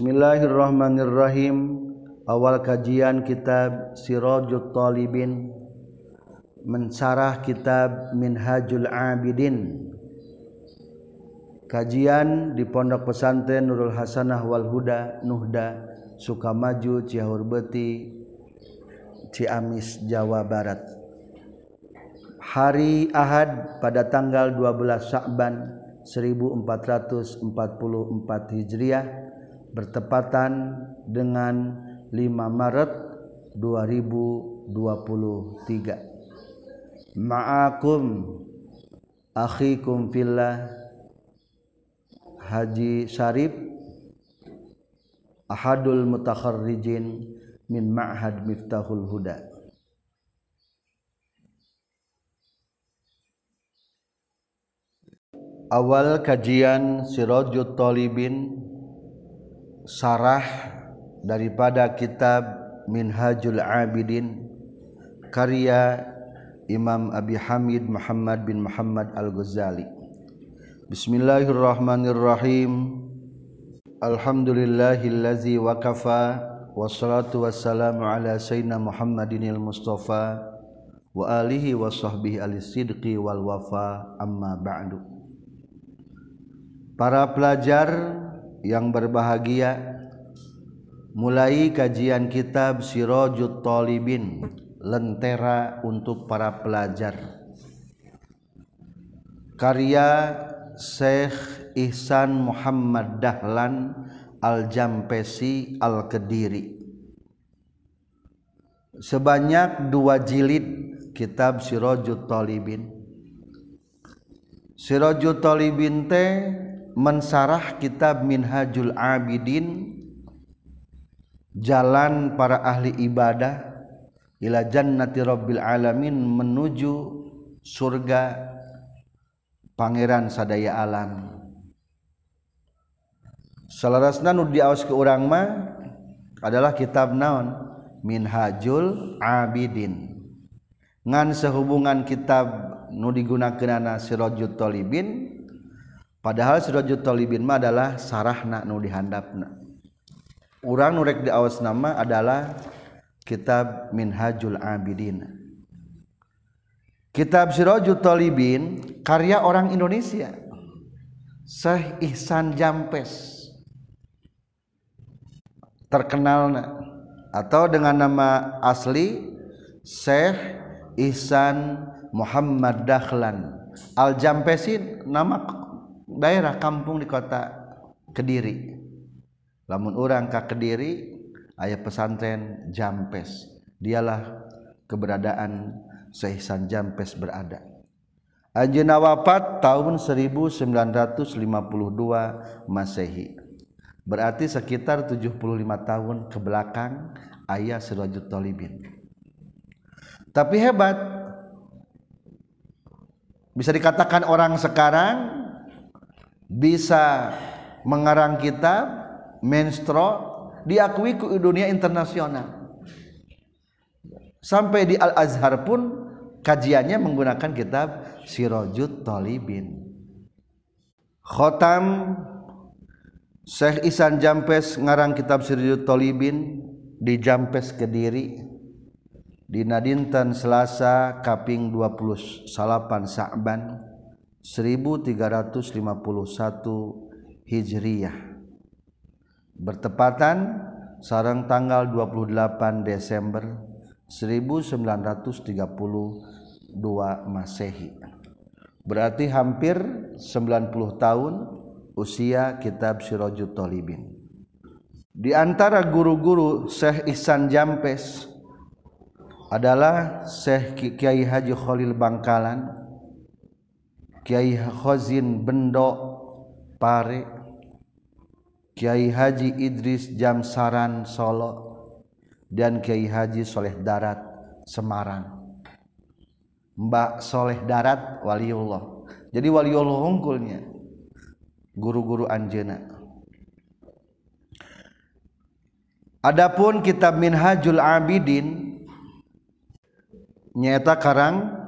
Bismillahirrahmanirrahim. Awal kajian kitab Sirajut Talibin mensarah kitab Minhajul Abidin. Kajian di Pondok Pesantren Nurul Hasanah Wal Huda Nuhda Sukamaju Ciaur Beti Ciamis Jawa Barat. Hari Ahad pada tanggal 12 Syakban 1444 Hijriah bertepatan dengan 5 Maret 2023 Ma'akum akhikum fillah Haji Syarif ahadul mutakharrijin min Ma'had Miftahul Huda. Awal kajian Sirajut Talibin sarah daripada kitab Minhajul Abidin karya Imam Abi Hamid Muhammad bin Muhammad Al-Ghazali. Bismillahirrahmanirrahim. Alhamdulillahillazi wa kafa wassalatu wassalamu ala sayyidina Muhammadinil Mustafa wa alihi wa sahbihi al-sidqi wal wafa amma ba'du. Para pelajar yang berbahagia. Mulai kajian kitab Sirajut Talibin lentera untuk para pelajar. Karya Syekh Ihsan Muhammad Dahlan Al-Jampesi Al-Kediri. Sebanyak dua jilid kitab Sirajut Talibin. Sirajut Talibin teh mensarah kitab Minhajul Abidin jalan para ahli ibadah ila jannati rabbil alamin menuju surga pangeran sadaya alam. Salarasna nu diaos ke urang mah adalah kitab naon? Minhajul Abidin. Ngan sehubungan kitab nu digunakeunana Sirajut Talibin padahal Sirajut Talibin mah adalah sarahna nu dihandapna. Urang nurek di awas nama adalah kitab Minhajul Abidin. Kitab Sirajut Talibin karya orang Indonesia. Syekh Ihsan Jampes. Terkenal atau dengan nama asli Syekh Ihsan Muhammad Dahlan Al Jampesin nama daerah kampung di kota Kediri. Lamun orang ke Kediri ayah pesantren Jampes. Dialah keberadaan Syihsan Jampes berada. Anjeuna wafat tahun 1952 Masehi. Berarti sekitar 75 tahun ke belakang ayah Sirajut Talibin. Tapi hebat. Bisa dikatakan orang sekarang bisa mengarang kitab menstro diakui ke dunia internasional. Sampai di Al Azhar pun kajiannya menggunakan kitab Sirajut Talibin. Khotam Syekh Isan Jampes ngarang kitab Sirajut Talibin di Jampes Kediri di Nadinten Selasa Kaping 28 Sa'ban 1351 Hijriyah bertepatan sarang tanggal 28 Desember 1932 Masehi. Berarti hampir 90 tahun usia kitab Sirajut Talibin. Di antara guru-guru Syekh Ihsan Jampes adalah Syekh Kiai Haji Khalil Bangkalan Kyaikhozin Bendo pare Kyai Haji Idris Jamsaran Solo dan Kyai Haji Soleh Darat Semarang. Mbak Soleh Darat Waliullah. Jadi Waliullah hungkulnya guru-guru Anjena Adapun kitab Minhajul Abidin nyata karang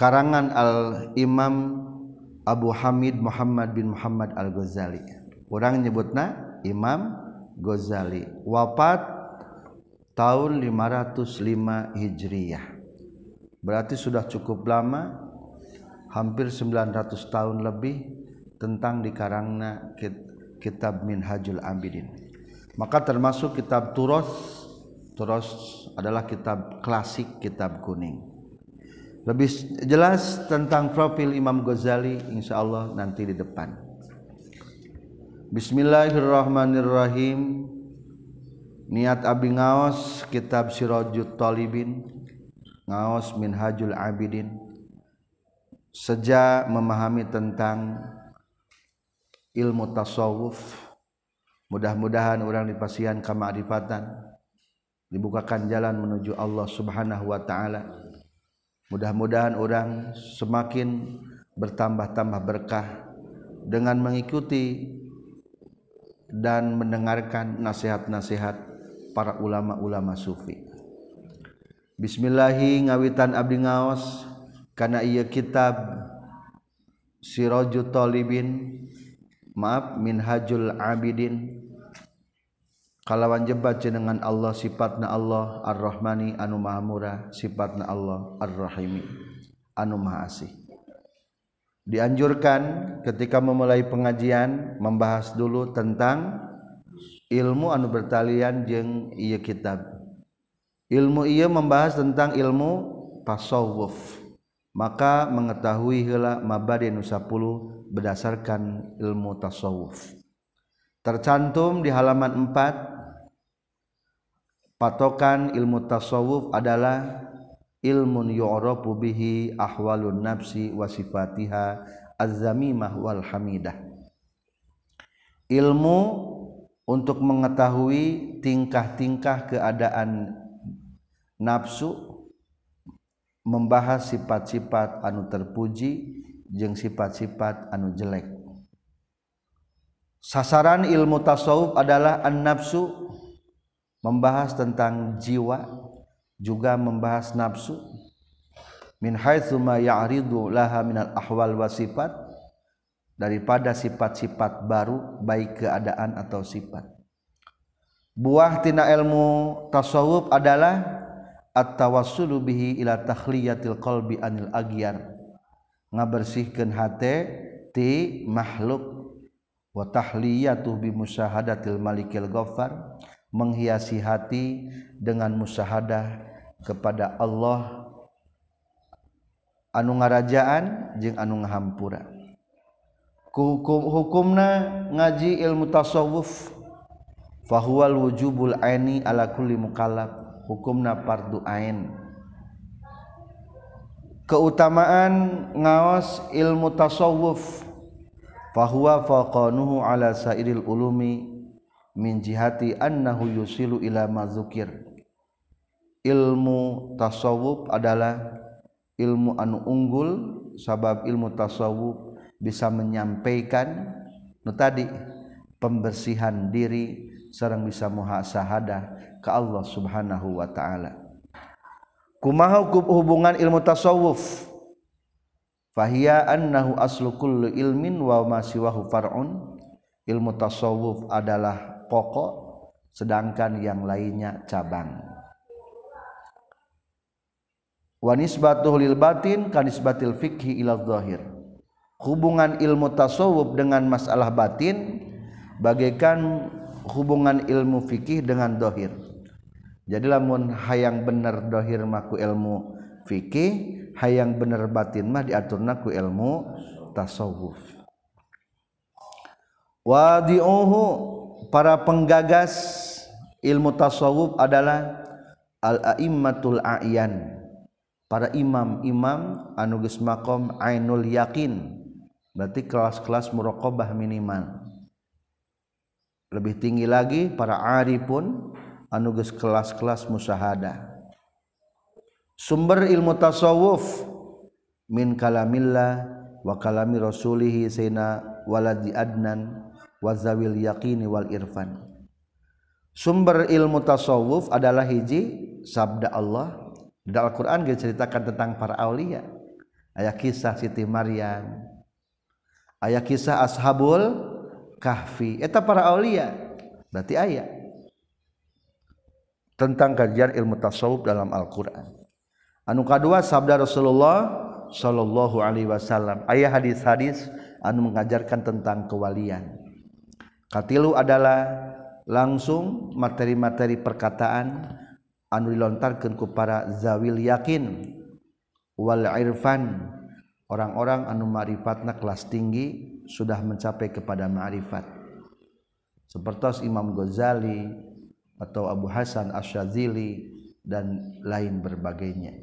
karangan al-imam Abu Hamid Muhammad bin Muhammad al-Ghazali. Orang nyebutna Imam Ghazali. Wafat tahun 505 Hijriyah berarti sudah cukup lama hampir 900 tahun lebih tentang dikarangna kitab Minhajul Abidin. Maka termasuk kitab Turos. Turos adalah kitab klasik kitab kuning lebih jelas tentang profil Imam Ghazali insya Allah nanti di depan. Bismillahirrahmanirrahim. Niat Abi ngaos kitab Sirajut Talibin. Ngaos Minhajul Abidin. Sejak memahami tentang ilmu tasawuf. Mudah-mudahan orang dipasihan kamarifatan dibukakan jalan menuju Allah Subhanahu wa taala mudah-mudahan orang semakin bertambah-tambah berkah dengan mengikuti dan mendengarkan nasihat-nasihat para ulama-ulama sufi. Bismillahi ngawitan abdi ngaos karena ia kitab Sirajul Talibin maaf Minhajul Abidin kalawan jebat dengan Allah sifatna Allah Ar-Rahmani anu maha murah sifatna Allah Ar-Rahimi anu maha asih. Dianjurkan ketika memulai pengajian membahas dulu tentang ilmu anu bertalian jeng iya kitab. Ilmu ia membahas tentang ilmu tasawuf. Maka mengetahui hela mabadi nu 10 berdasarkan ilmu tasawuf tercantum di halaman 4 patokan ilmu tasawuf adalah ilmun yu'rafu bihi ahwalun nafsi wa sifatiha az-zamimah wal hamidah. Ilmu untuk mengetahui tingkah-tingkah keadaan nafsu membahas sifat-sifat anu terpuji jeung sifat-sifat anu jelek sasaran ilmu tasawuf adalah an-nafsu membahas tentang jiwa juga membahas nafsu. Min haitsu ma ya'ridu laha minal ahwal wa sifat daripada sifat-sifat baru baik keadaan atau sifat. Buah tina ilmu tasawuf adalah at-tawassulu bihi ila takhliyatil qalbi anil agyar. Ngabersihkeun hate ti makhluk wa tahliyatuh bi musyahadatil malikil ghaffar menghiasi hati dengan musyahadah kepada Allah. Anu ngarajaan jeung anu ngahampura. Hukum hukumna ngaji ilmu tasawuf fahuwal wujubul aini ala kulli mukallaf hukumna fardu ain. Keutamaan ngaos ilmu tasawuf fahuwa faqanuhu ala sairil ulumi min jihati annahu yusilu ila mazukir ilmu tasawuf adalah ilmu anu unggul sabab ilmu tasawuf bisa menyampaikan nu tadi pembersihan diri sareng bisa muhasahadah ke Allah Subhanahu wa taala. Kumaha hubungan ilmu tasawuf fahiya annahu aslu kulli ilmin wa ma siwahu far'un. Ilmu tasawuf adalah pokok sedangkan yang lainnya cabang. Wanisbatuhu lil batin kanisbatil fikhi ila zahir. Hubungan ilmu tasawuf dengan masalah batin bagaikan hubungan ilmu fikih dengan dohir. Jadi lamun hayang bener dohir maku ilmu fikih hayang bener batin mah diaturna ku ilmu tasawuf. Wadi'uhu para penggagas ilmu tasawuf adalah al-a'immatul a'yan. Para imam-imam anuges makom ainul yakin. Berarti kelas-kelas muraqabah minimal. Lebih tinggi lagi para arifun anuges kelas-kelas musahadah sumber ilmu tasawuf. Min kalamillah wa kalami rasulihi sayyidina waladi adnan wa zawil yaqini wal irfan. Sumber ilmu tasawuf adalah hiji sabda Allah. Al-Quran diceritakan tentang para Aulia. Aya kisah Siti Maryam. Aya kisah ashabul kahfi. Eta para Aulia. Berarti ayat tentang kajian ilmu tasawuf dalam Al-Qur'an anu kedua sabda Rasulullah Shallallahu Alaihi Wasallam. Ayah hadis-hadis anu mengajarkan tentang kewalian. Katilu adalah langsung materi-materi perkataan anu dilontarkan ku para zawil yakin. Wal irfan orang-orang anu ma'rifatna kelas tinggi sudah mencapai kepada ma'rifat. Seperti Imam Ghazali atau Abu Hasan Asyadzili dan lain berbagainya.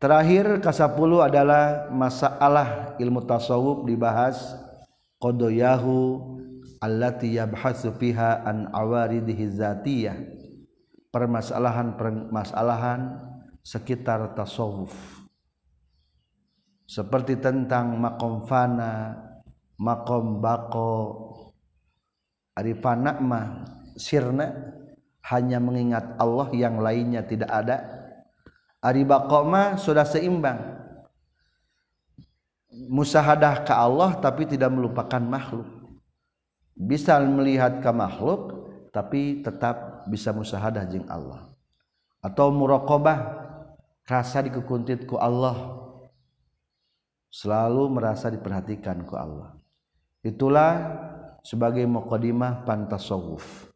Terakhir ke-10 adalah masalah ilmu tasawuf dibahas qadayahu allati yabhasu fiha an awaridihi dzatiyah permasalahan permasalahan sekitar tasawuf. Seperti tentang makom fana makom bako arifana mah sirna hanya mengingat Allah yang lainnya tidak ada. Ari bako mah sudah seimbang. Musahadah ke Allah tapi tidak melupakan makhluk. Bisa melihat ke makhluk tapi tetap bisa musahadah jeng Allah. Atau muraqabah rasa dikekuntit ku Allah. Selalu merasa diperhatikan ku Allah. Itulah sebagai muqaddimah pantasawuf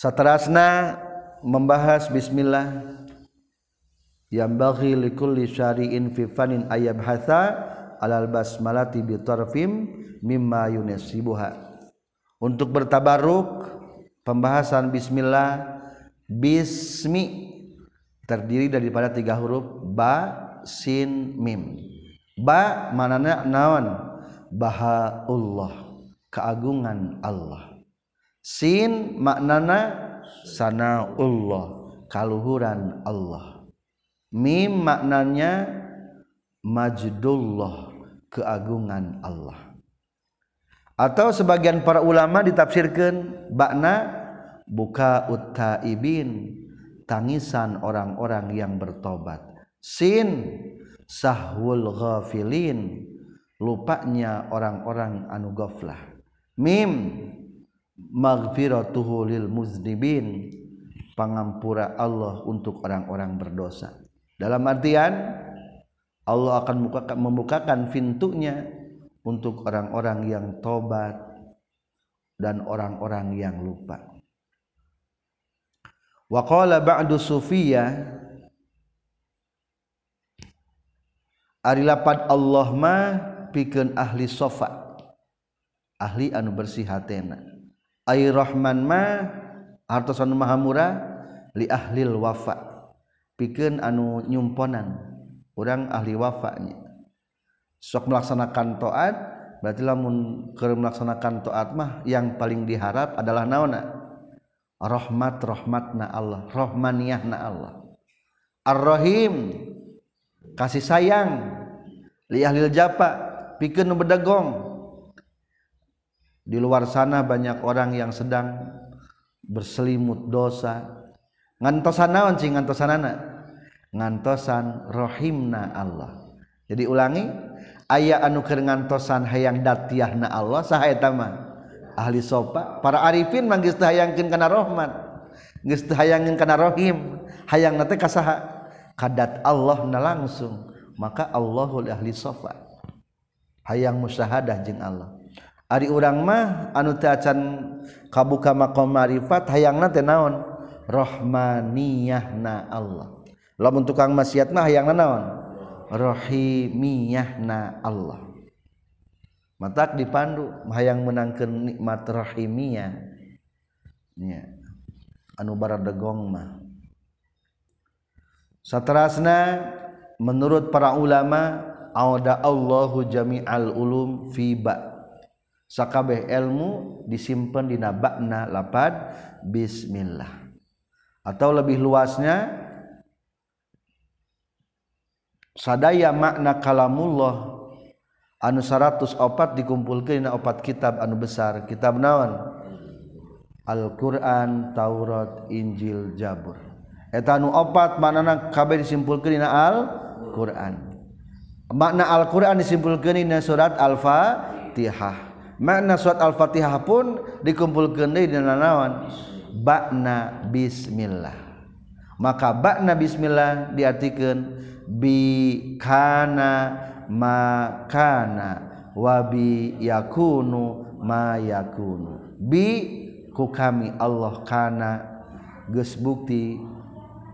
satrasna membahas bismillah. Yambaghi likulli syari'in fi fanin ayabhatha alal basmalati bi tarfim mimma yunasibuha. Untuk bertabaruk pembahasan bismillah bismi terdiri daripada tiga huruf ba sin mim. Ba manana naon? Bahaullah keagungan Allah sin maknana sanaullah kaluhuran Allah. Mim maknanya majdullah keagungan Allah. Atau sebagian para ulama ditafsirkan bakna buka utaibin tangisan orang-orang yang bertobat. Sin sahwul ghafilin lupanya orang-orang anu ghaflah. Mim maghfiratuhu lil muznibin. Pangampura Allah untuk orang-orang berdosa. Dalam artian Allah akan membukakan pintunya untuk orang-orang yang tobat dan orang-orang yang lupa. Wa qala ba'du sufiyah Ari lapad Allah mah pikeun ahli sofa ahli anu bersih hatena ay Rahman ma hartosan maha murah li ahlil wafa. Pikeun anu nyumponan urang ahli wafanya. Sok melaksanakan toat berarti lamun keur melaksanakan toat mah yang paling diharap adalah naona? Rahmat rahmatna Allah rahmaniyahna Allah. Ar-rahim kasih sayang li ahlil japa. Pikeun nu bedegong Di luar sana banyak orang yang sedang berselimut dosa. Ngantosan naon cing ngantosanana? Ngantosan rohimna Allah. Jadi ulangi, aya anu keur ngantosan hayang datiahna Allah saha eta mah? Ahli sopa, para arifin manggis teu hayangkeun kana rahmat, geus teu hayangkeun kana rohim, hayangna teh kasaha? Kadat Allah na langsung, maka Allahul ahli sofa. Hayang musyahadah jeung Allah. Ari urang mah anu teu acan kabuka maqam marifat hayangna teh naon? Rahmaniyahna Allah. Lamun tukang maksiat mah yang naon? Rahimiyahna Allah. Matak dipandu hayang menangkeun nikmat rahimiyah nya anu baradegong mah. Saterasna menurut para ulama auda Allahu jami'al ulum fi ba sakabeh ilmu disimpan di nabakna lapad bismillah atau lebih luasnya sadaya makna kalamullah anu 100 opat dikumpulkan dina opat kitab anu besar kitab naon Al-Qur'an, Taurat, Injil, Jabur. Eta anu opat maknana kabeh disimpulkeun dina Al-Qur'an. Makna Al-Qur'an disimpulkeun dina surat Al-Fatihah. Makna surat al-fatihah pun dikumpul di nanawan bakna bismillah. Maka bakna bismillah diartikan bi kana makana wabi yakunu ma yakunu. Bi ku kami Allah kana geus bukti.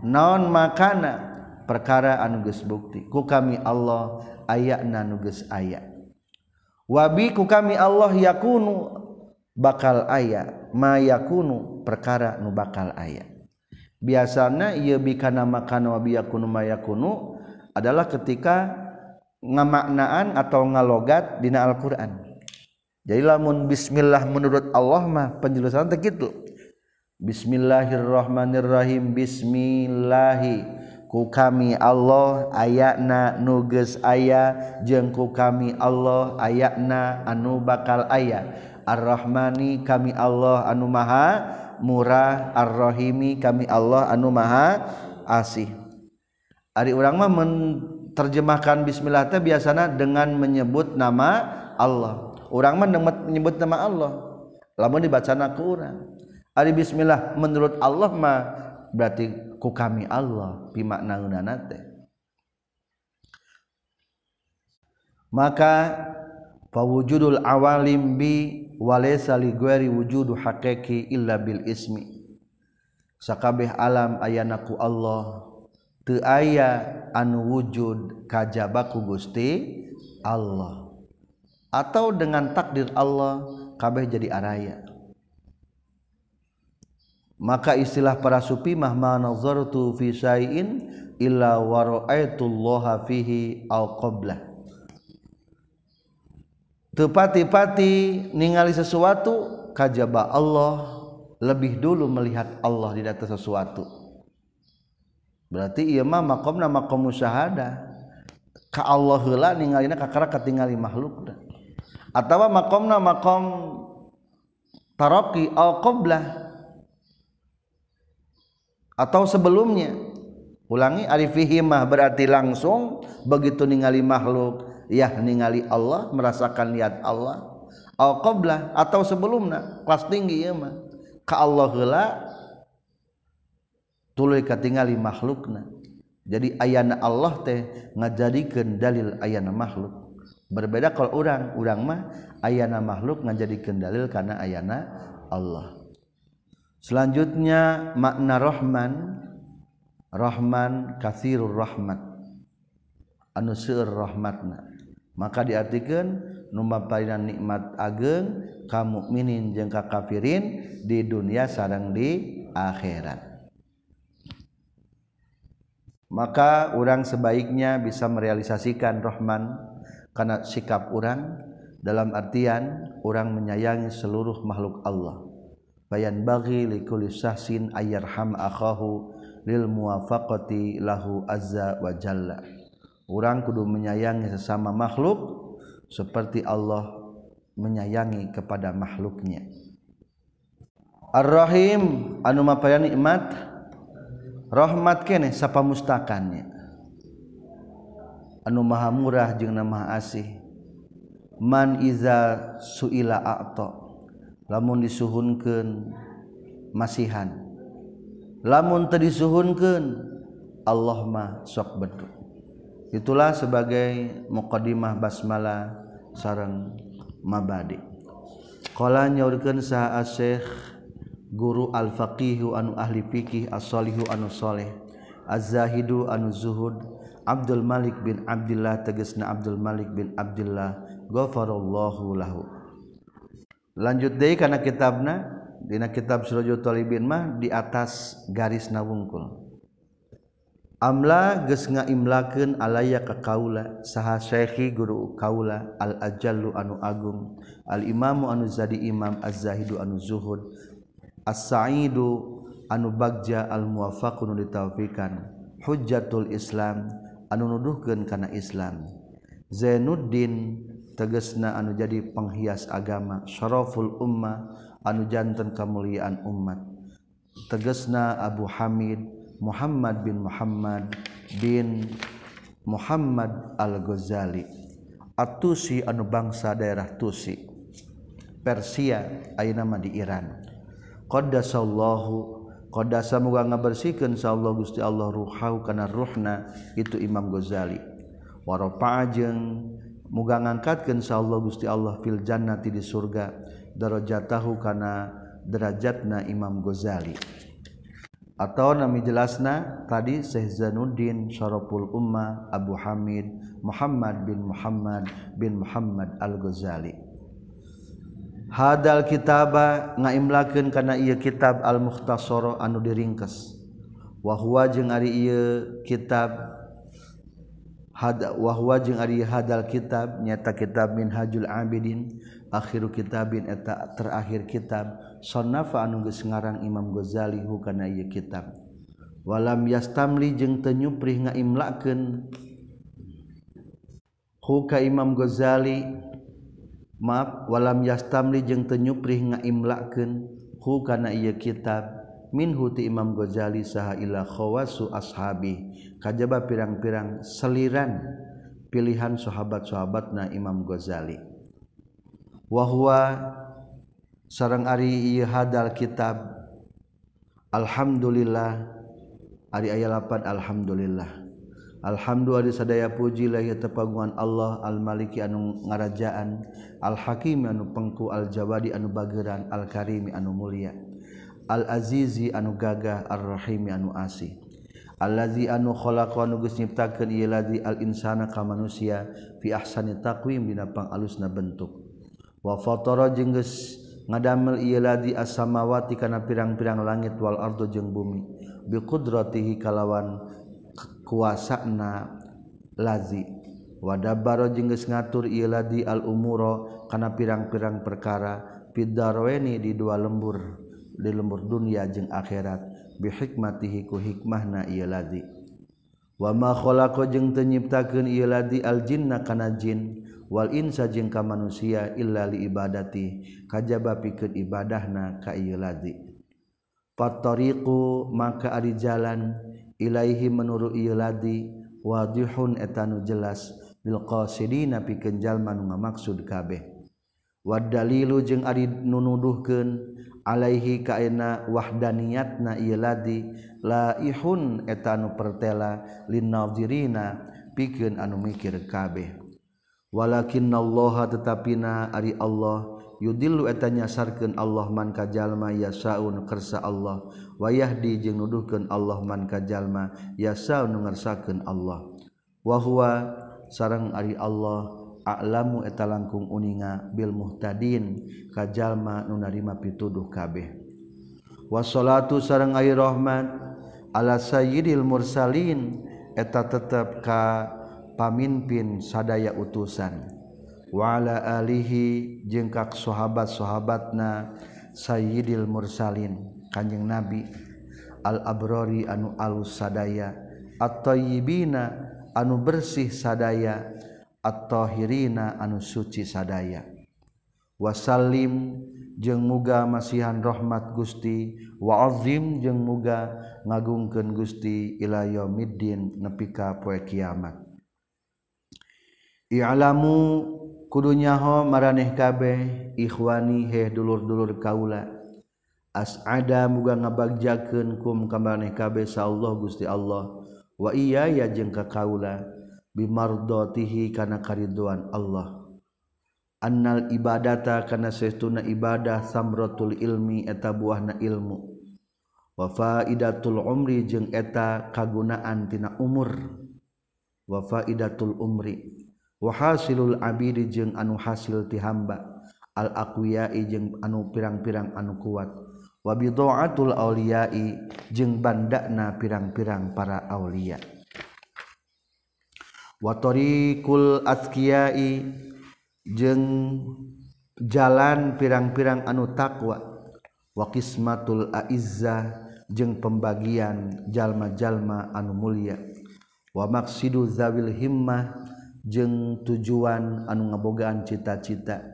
Naon makana perkara anu geus bukti. Ku kami Allah ayatna nu geus aya wabi ku kami Allah yakunu bakal aya ma yakunu perkara nu bakal aya biasanya ia bikana makana wabi yakunu ma yakunu adalah ketika ngamaknaan atau ngalogat dina Al-Qur'an. Jadi lamun bismillah menurut Allah mah penjelasan teh kitu. Bismillahirrahmanirrahim bismillahi ku kami Allah ayakna nuges aya jeung ku kami Allah ayakna anu bakal aya Ar-Rahmani kami Allah anu maha murah Ar-Rahimi kami Allah anu maha asih Ari urang mah menerjemahkan bismillah teh biasana dengan menyebut nama Allah. Urang mah menyebut nama Allah. Lamun dibacana ku urang. Ari bismillah menurut Allah mah berarti ku kami Allah bimaknaunana teh. Maka fawujudul awalim bi walaysa li ghairi wujudu haqiqi illa bil ismi. Sakabeh alam ayana ku Allah teu aya anu wujud kajaba ku Gusti Allah. Atau dengan takdir Allah kabeh jadi araya. Maka istilah para supi mahmanazartu fi syai'in illa wa ra'aitullaha fihi al qabla tepati-pati ningali sesuatu kajaba Allah lebih dulu melihat Allah di atas sesuatu. Berarti iya mah makomna makom musyahada ka Allah heula ningalina kakara katingali makhluk atau makomna makom taroki al qoblah atau sebelumnya. Ulangi arifihi mah berarti langsung. Begitu ningali makhluk ya ningali Allah merasakan lihat Allah. Al qoblah atau sebelumnya kelas tinggi ya mah. Ka Allah heula tinggali makhlukna. Jadi ayana Allah teh ngajadikan dalil ayana makhluk. Berbeda kalau orang urang mah ayana makhluk ngajadikan dalil karena ayana Allah selanjutnya makna Rahman Rahman kathirur rahmat. Anu seueur rahmatna. Maka diartikan numpainan nikmat ageng kamu minin jeung kafirin di dunia sarang di akhirat. Maka orang sebaiknya bisa merealisasikan Rahman karena sikap orang dalam artian orang menyayangi seluruh makhluk Allah bayan bagi likulli sahsin ayarham akhahu lil muwafaqati lahu azza wa jalla. Orang kudu menyayangi sesama makhluk seperti Allah menyayangi kepada makhluknya. Ar-Rahim anu mapaya nikmat? Rahmat kene sapa mustakannya? Anu maha murah jeung nama asih. Man iza suila a'ta lamun disuhunkan masihan. Lamun disuhunkan Allah mah sok betul. Itulah sebagai muqaddimah basmalah sarang mabadi. Qala nyaurkeun sa asyikh guru al faqihu anu ahli fikih as-salihu anu saleh az-zahidu anu zuhud Abdul Malik bin Abdullah tegesna Abdul Malik bin Abdullah ghafarallahu lahu. lanjut deh karena kitabna Dina kitab Surajul Talibin mah di atas garis nawungkul. Amla geus ngaimlakeun alaya ka kaula saha syekhi guru kaula al ajallu anu agung al imamu anu zadi imam az zahidu anu zuhud as saidu anu bagja al muwafaqun ditaufikan hujjatul islam anu nuduhkeun kana islam Zainuddin tegesna anu jadi penghias agama. Syaraful umma anu jantan kemuliaan umat. Tegesna Abu Hamid Muhammad bin Muhammad bin Muhammad Al-Ghazali. Atusi anu bangsa daerah Tusi. Persia ayeuna nama di Iran. Qaddasallahu Qadasa muga ngabersikeun sallallahu Gusti Allah ruhau Karena ruhna itu Imam Ghazali. Waropa jeung muga ngangkatkeun Allah Gusti Allah filjannati di surga darajatahu karena derajatna Imam Ghazali. Atau nami jelasna tadi Syekh Zanuddin Syaraful Umma Abu Hamid Muhammad bin Muhammad bin Muhammad Al-Ghazali. Hadal kitaba ngaimlakeun kana ieu kitab Al-Mukhtasara anu diringkes wa huwa jeung ari ieu kitab wahwa jeung ari hadal kitab nyata kitab min hajul abidin akhiru kitabin eta terakhir kitab. Sonnafa anu geus ngarang Imam Ghazali hukana ieu kitab. Walam yastamli jeung teu nyuprih ngaimlakeun. Huka Imam Ghazali maaf walam yastamli jeung teu nyuprih ngaimlakeun. Hukana ieu kitab. minhuti Imam Ghazali saha ila khawasu ashabi. Kajaba pirang-pirang seliran pilihan sahabat-sahabat na Imam Ghazali. Wahwa sarang ari hadal kitab Alhamdulillah. Ari aya lapan Alhamdulillah. Alhamdulillah sadaya pujilah ya tepaguan Allah al-maliki anu ngarajaan al-hakim anu pengku al-jawadi anu bageran al-karimi anu mulia. al-azizi anu gagah ar-rahimi anu asih. Allazi anu khalaqa anu geus nyiptakeun ieu ladzi al-insana ka manusia fi ahsani taqwim dina pangalusna bentuk. Wa fatara jeung geus ngadamel ieu ladzi as-samawati kana pirang-pirang langit wal ardu jeung bumi. Bi qudratihi kalawan kuasana lazi. Wadabaro jeung geus ngatur ieu ladzi al-umura kana pirang-pirang perkara fid di dua lembur. di lembur dunia jeung akhirat. Bihikmatihi ku hikmahna ieu ladzi. Wa ma khalaqa jeung teu nyiptakeun ieu ladzi al jinna kana jin wal insa jeung ka manusia illa li ibadati kajaba pikeun ibadahna ka ieu ladzi. Fattariqu maka ari jalan ilaihi menuru ieu ladzi wadihun etanu jelas lil qasidina pikeun jalma nu ngamaksud kabeh. Wad dalilu jeung ari nunuduhkeun Alaihi kaina wahdaniat na iladi laihun etanu pertela linnadzirina pikeun anu mikir kabeh. Walakinnallaha tetapina ari Allah yudillu eta nyasarkeun Allah man ka jalma yasaun kersa Allah. Wa yahdi jeung nuduhkeun Allah man ka jalma yasaun ngersakeun Allah. Wa huwa sareng ari Allah a'lamu eta langkung uninga bil muhtadin kajalma nu narima pituduh kabeh. Wassalatu sareng ai rahmat ala sayyidil mursalin eta tetep ka pamimpin sadaya utusan. Wala alihi jengkak sahabat-sahabatna sayyidil mursalin kanjeng nabi al abrori anu alus sadaya at-tayyibina anu bersih sadaya at-tahirina anu suci sadaya. Wasallim jeung muga masihan rahmat Gusti waazim jeung muga ngagungkeun Gusti ila yaumiddin nepi ka poe kiamat. I'lamu kudunyaho maraneh kabeh ikhwani he dulur-dulur kaula. As ada muga ngabagjakeun kum ka maraneh kabeh sa Allah Gusti Allah. Wa iya ya jeung ka kaula. bimardotihi kana kariduan Allah. Annal ibadata kana sehtuna ibadah samratul ilmi eta buahna ilmu. Wa faidatul umri jeung eta kagunaan tina umur. Wa faidatul umri. Wa hasilul abidi jeung anu hasil ti hamba. Al aqwiyai jeung anu pirang-pirang anu kuat. Wa bidaatul auliyai jeung bandakna pirang-pirang para aulia. watorikul atskiyai jeng jalan pirang-pirang anu takwa wakismatul aizza jeng pembagian jalma-jalma anu mulia wa maksidu zawil himmah jeng tujuan anu ngabogaan cita-cita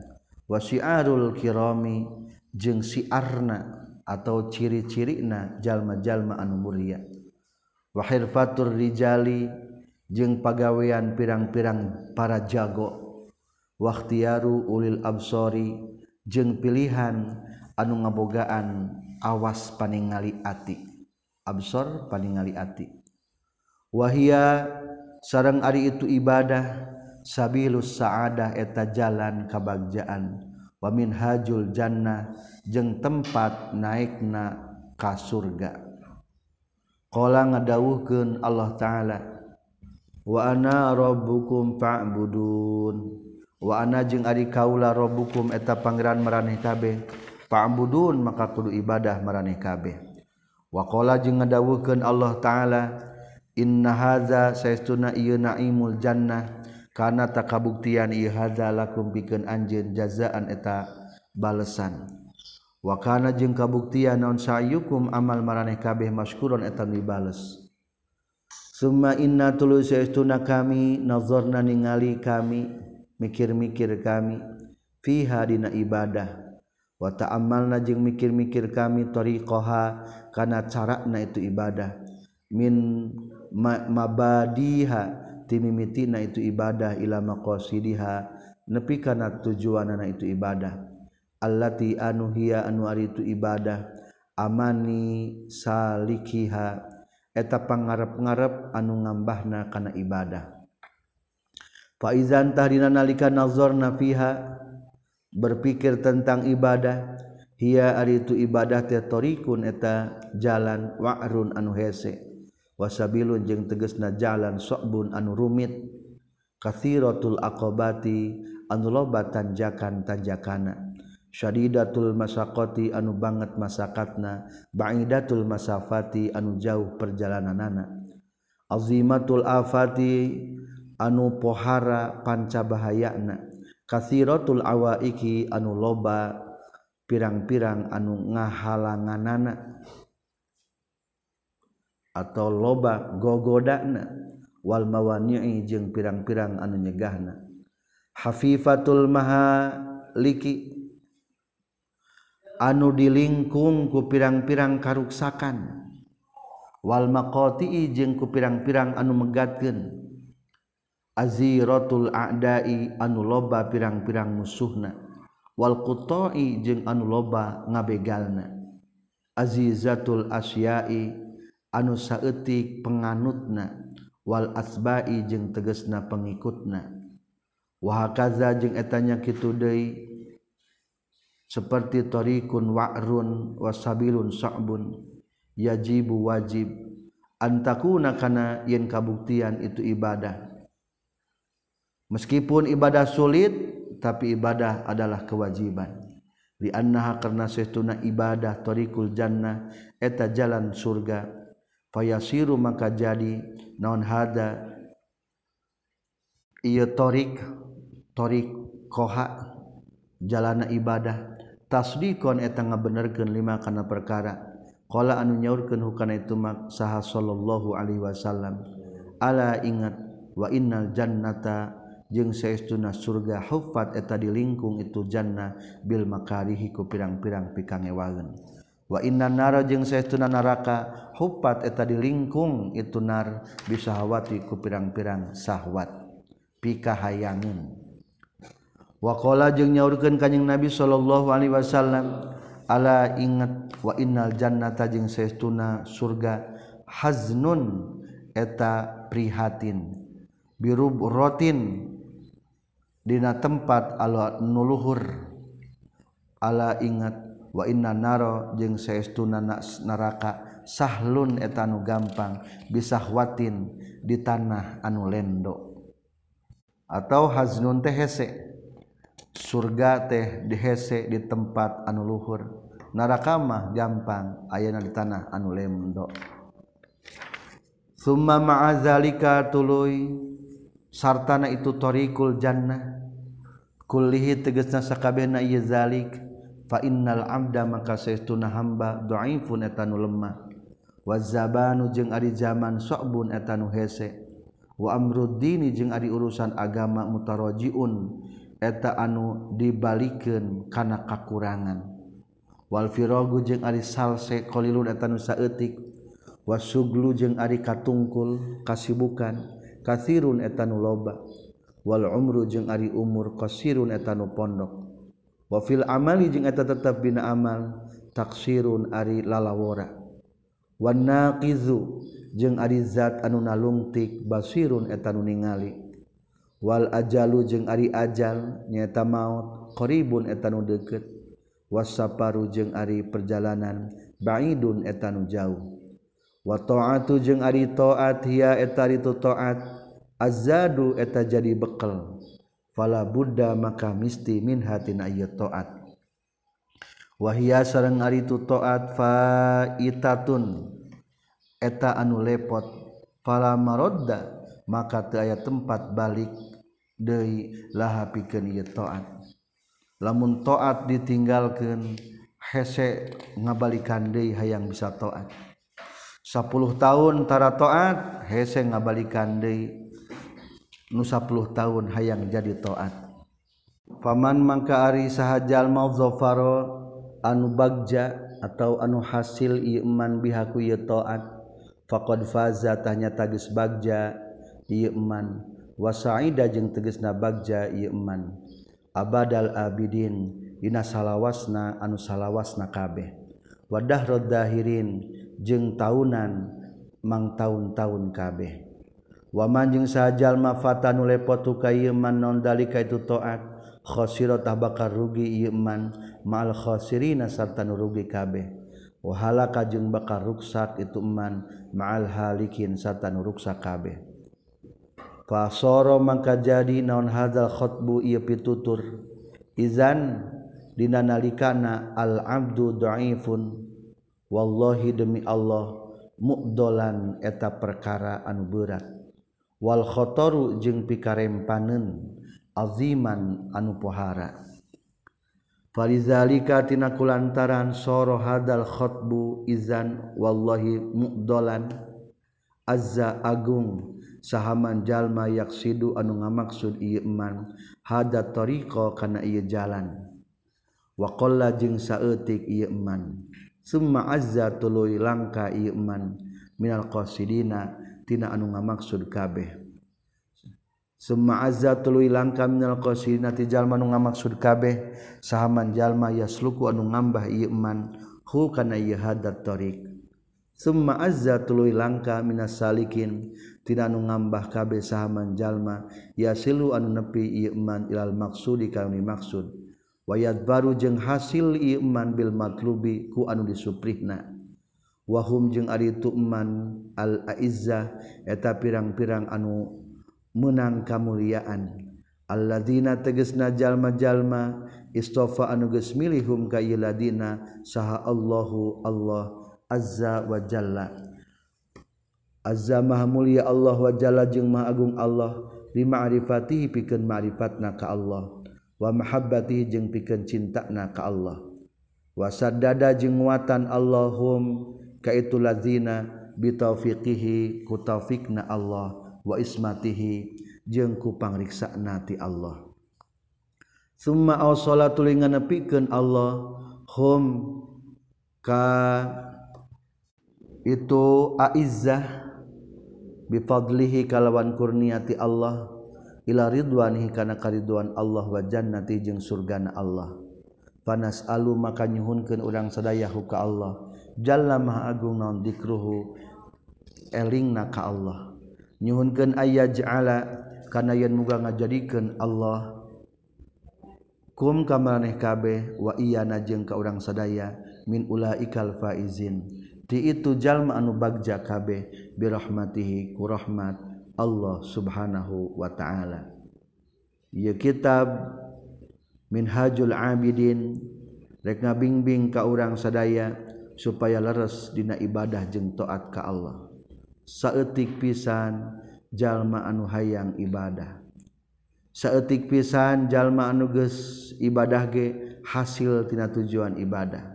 wa syiarul kirami jeng siarna atau ciri-cirina jalma-jalma anu mulia wa hirfatur rijali jeung pagawean pirang-pirang para jago. Wakhtiaru ulil absori jeung pilihan anu ngabogaan awas paningali ati. Absor paningali ati. Wahia sarang ari itu ibadah sabilus saadah eta jalan kabagjaan. Wa minhajul jannah jeung tempat naikna ka surga. Qala ngadawuhkeun Allah taala waana robbukum fa'budun. Waana jeung ari kaula robbukum eta pangeran maraneh kabeh. Fa'budun maka kudu ibadah maraneh kabeh. Waqala jeung ngadawukeun Allah taala inna hadza saestuna ieu naimul jannah. Kana takabuktian ieu hadza lakum pikeun anjeun jazaan eta balesan. Wakana jeung kabuktian naon sayukum amal maraneh kabeh maskuron eta dibales. Summa inna tulu saestuna kami nazarna ningali kami mikir-mikir kami fiha dina ibadah. Wa ta'ammalna jeung mikir-mikir kami tariqaha kana carana itu ibadah. Min mabadiha timimitina itu ibadah ila maqasidiha nepi kana tujuanana itu ibadah. Allati anu hiya anu ari itu ibadah. Amani salikiha eta pangarep-ngarep anu ngambahna kana ibadah. Fa izan tahdina nalika nazarna fiha berpikir tentang ibadah hiya ari itu ibadah teh torikun eta jalan wa'run anu hese. Wasabilun jeung tegasna jalan sokbun anu rumit. Kathiratul aqabati anu loba tanjakan tanjakana syadidatul masakoti anu banget masakatna ba'idatul masafati anu jauh perjalananana. Azimatul afati anu pohara panca bahayana. Kathiratul awaiki anu loba pirang-pirang anu ngahalanganana. Atau loba gogodana. Wal mawani'i jeung pirang-pirang anu nyegahna. Hafifatul maha liki anu dilingkung ku pirang-pirang karuksakan. Walmakotii jeung ku pirang-pirang anu megatken Aziratul adai anu loba pirang-pirang musuhna. Walkutoi jeung anu loba ngabegalna. Azizatul asyai anu saetik penganutna. Wal asbai jeung tegesna pengikutna. Wahakaza jeung etanya Kitudei seperti thoriun warun wasabilun sokbun yajibu wajib. Antakkunakana yen kabuktian itu ibadah. Meskipun ibadah sulit tapi ibadah adalah kewajiban. Dinaha karena setuna ibadah thoriul Jannah eta jalan surga. Payasiru maka jadi non hada? Torik thorik koha jalana ibadah tasdikon eta ngabenerkeun lima kana perkara. Qala anu nyaurkeun hukana itu mak saha sallallahu alaihi wasallam. Ala ingat wa innal jannata jeung saestuna surga huffat eta dilingkung itu jannah bil makarihi ku pirang-pirang pikangewaeun wa inna nara jeung saestuna neraka huffat eta dilingkung itu nar bisa hawati ku pirang-pirang sahwat. Pikahayangeun. wakola jeung nyaurkan kanyeng Nabi Shallallahu Alaihi Wasallam ala ingat wa innal Jannata jeung seestuna surga Haznun eta prihatin birub rotin dina tempat ala nuluhur ala ingat wa inna naro jeung seestuna neraka sahlun eta etanu gampang bisahwatin di tanah anu lendo. Atau haznun teh hese. surga teh dihese di tempat anu luhur. Narakamah gampang ayana di tanah anu lemdo summa ma'azalika tuluy sartana itu torikul jannah. Kullihi tegesna sakabehna ieu zalik fa innal abda maka saestuna hamba dhaifun etanu lemah. Wa zabanu jeung ari zaman sa'bun etanu hese. Wa amruddini jeung ari urusan agama mutarajiun. eta anu dibalikin karena kakurangan. Walfirogu jeung Ari salse qilun eta nusa etik wasuglu jeung ari katungkul kasibukan kasirun etanu loba. Wal umru jeung ari umur qasirun etanu pondok. Wafil amali jeung eta tetap bina amal taksirun ari lalawora. Wan naqizu jeung ari zat anu nalungtik basirun etanu ningali. wal ajalu jeung ari ajal nyata maut koribun etanu deket wasaparu jeung ari perjalanan baidun etanu jauh. Wa ta'atu jeung ari ta'at hiya eta itu ta'at. Azadu eta jadi bekal. Fala buddha maka misti min hatin ayat ta'at. Wahia sareng ari itu ta'at faitatun. Eta anu lepot. Fala marodda maka teu aya tempat balik. Dei laha pikeun ieu taat lamun taat ditinggalkeun hese ngabalikan deui hayang bisa taat 10 tahun tara taat hese ngabalikan deui. Nu 10 tahun hayang jadi taat faman mangka ari sahajal mauzafaro anu bagja atau anu hasil iman bihaku ieu taat faqad faza tanya tagis bagja iman wasaida jeung teges na bagja iman abadal abidin dina salawasna anu salawasna kabeh. Wadah roddahirin jeung taunan mang tahun-tahun kabeh. Waman jeung sajal mafata nu lepot tu ka iman non dalika itu taat khosiro tah bakar rugi iman ma'al khosirina sarta nu rugi kabeh. Wahalaka jeung bakar ruksak itu iman ma'al halikin sarta nu ruksak kabeh. fasoro mangka jadi naon hadzal khotbu ieu pitutur. Izan dina nalikana al abdu dhaifun wallahi demi Allah mudolan eta perkara anu berat. Wal khotoru jeung pikarempaneun aziman anu pohara. Falizalika tina kulantaran soro hadal khotbu izan wallahi mudolan. Azza agung sahaman jalma yaksidu anu ngamaksud ieu iman hada tariqa kana ieu jalan. Wa qalla jeung saeutik ieu iman summa azza tuluy langka ieu iman minal qasidina tina anu ngamaksud kabeh. Summa azza tuluy langka minal qasidina ti jalma anu ngamaksud kabeh. Sahaman jalma yasluku anu ngambah ieu iman hu kana ieu hada tariq. Summa azza tuluy langka minas salikin. tidak anu ngambah kabeh sahaman jalma yasilu anu nepi iman ilal maksudi kami maksud wayat baru jeung hasil iman bil matlubi ku anu disuprihna. Wahum jeung ari tu'man al aizzah eta pirang-pirang anu menang kamuliaan. Alladzina tegesna jalma-jalma istofa anu geus milihum ka ladina saha Allahu Allah azza wa jalla. Azza maha mulia Allah wa jalla jeung maha agung Allah li ma'rifatihi pikeun ma'rifatna ka Allah wa mahabbatihi jeung pikeun cintana ka Allah. Wa saddada jeung nguatan Allahum ka itu lazina bi taufiqihi ku taufikna Allah wa ismatihi jeung ku pangriksana ti Allah. Summa awsala tulingan nepikeun Allah hum ka itu aizzah bifadlihi kalawan kurniati Allah. Ila ridwanihi kana kariduan Allah wa jannati jeung surgana Allah. Panas alu maka nyuhunkeun urang sadaya ka Allah. Jalla maha agung naon dikruhu elingna ka Allah. Nyuhunkeun ayyaj'ala kana yen muga ngajadikeun Allah. Kum kamaneh kabeh wa iyana jeung ka urang sadaya min ulaikal faizin. ti itu jalma anu bagja kabeh birahmatihi kurahmat Allah subhanahu wa ta'ala. Ieu kitab minhajul abidin rek ngabingbing ka urang sadaya supaya leres dina ibadah jeung taat ka Allah. Saeutik pisan jalma anu hayang ibadah. Saeutik pisan jalma anu geus ibadah ge hasil tina tujuan ibadah.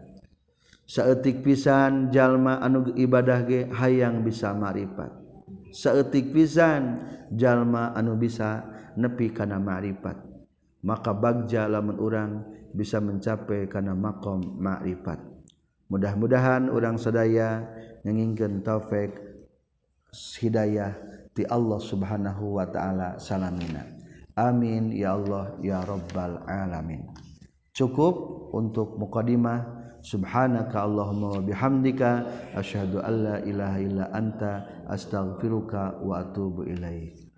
saetik pisan jalma anu ibadah ge hayang bisa maripat. Saetik pisan jalma anu bisa nepi kana marifat maka bagja lamun urang bisa mencapai kana makom ma'rifat mudah-mudahan urang sadaya ngenginkeun taufik hidayah ti Allah Subhanahu wa taala salamina. Amin ya Allah ya rabbal alamin. Cukup untuk mukadimah. subhanaka Allahumma bihamdika asyhadu alla ilaha illa anta astaghfiruka wa atubu ilaik.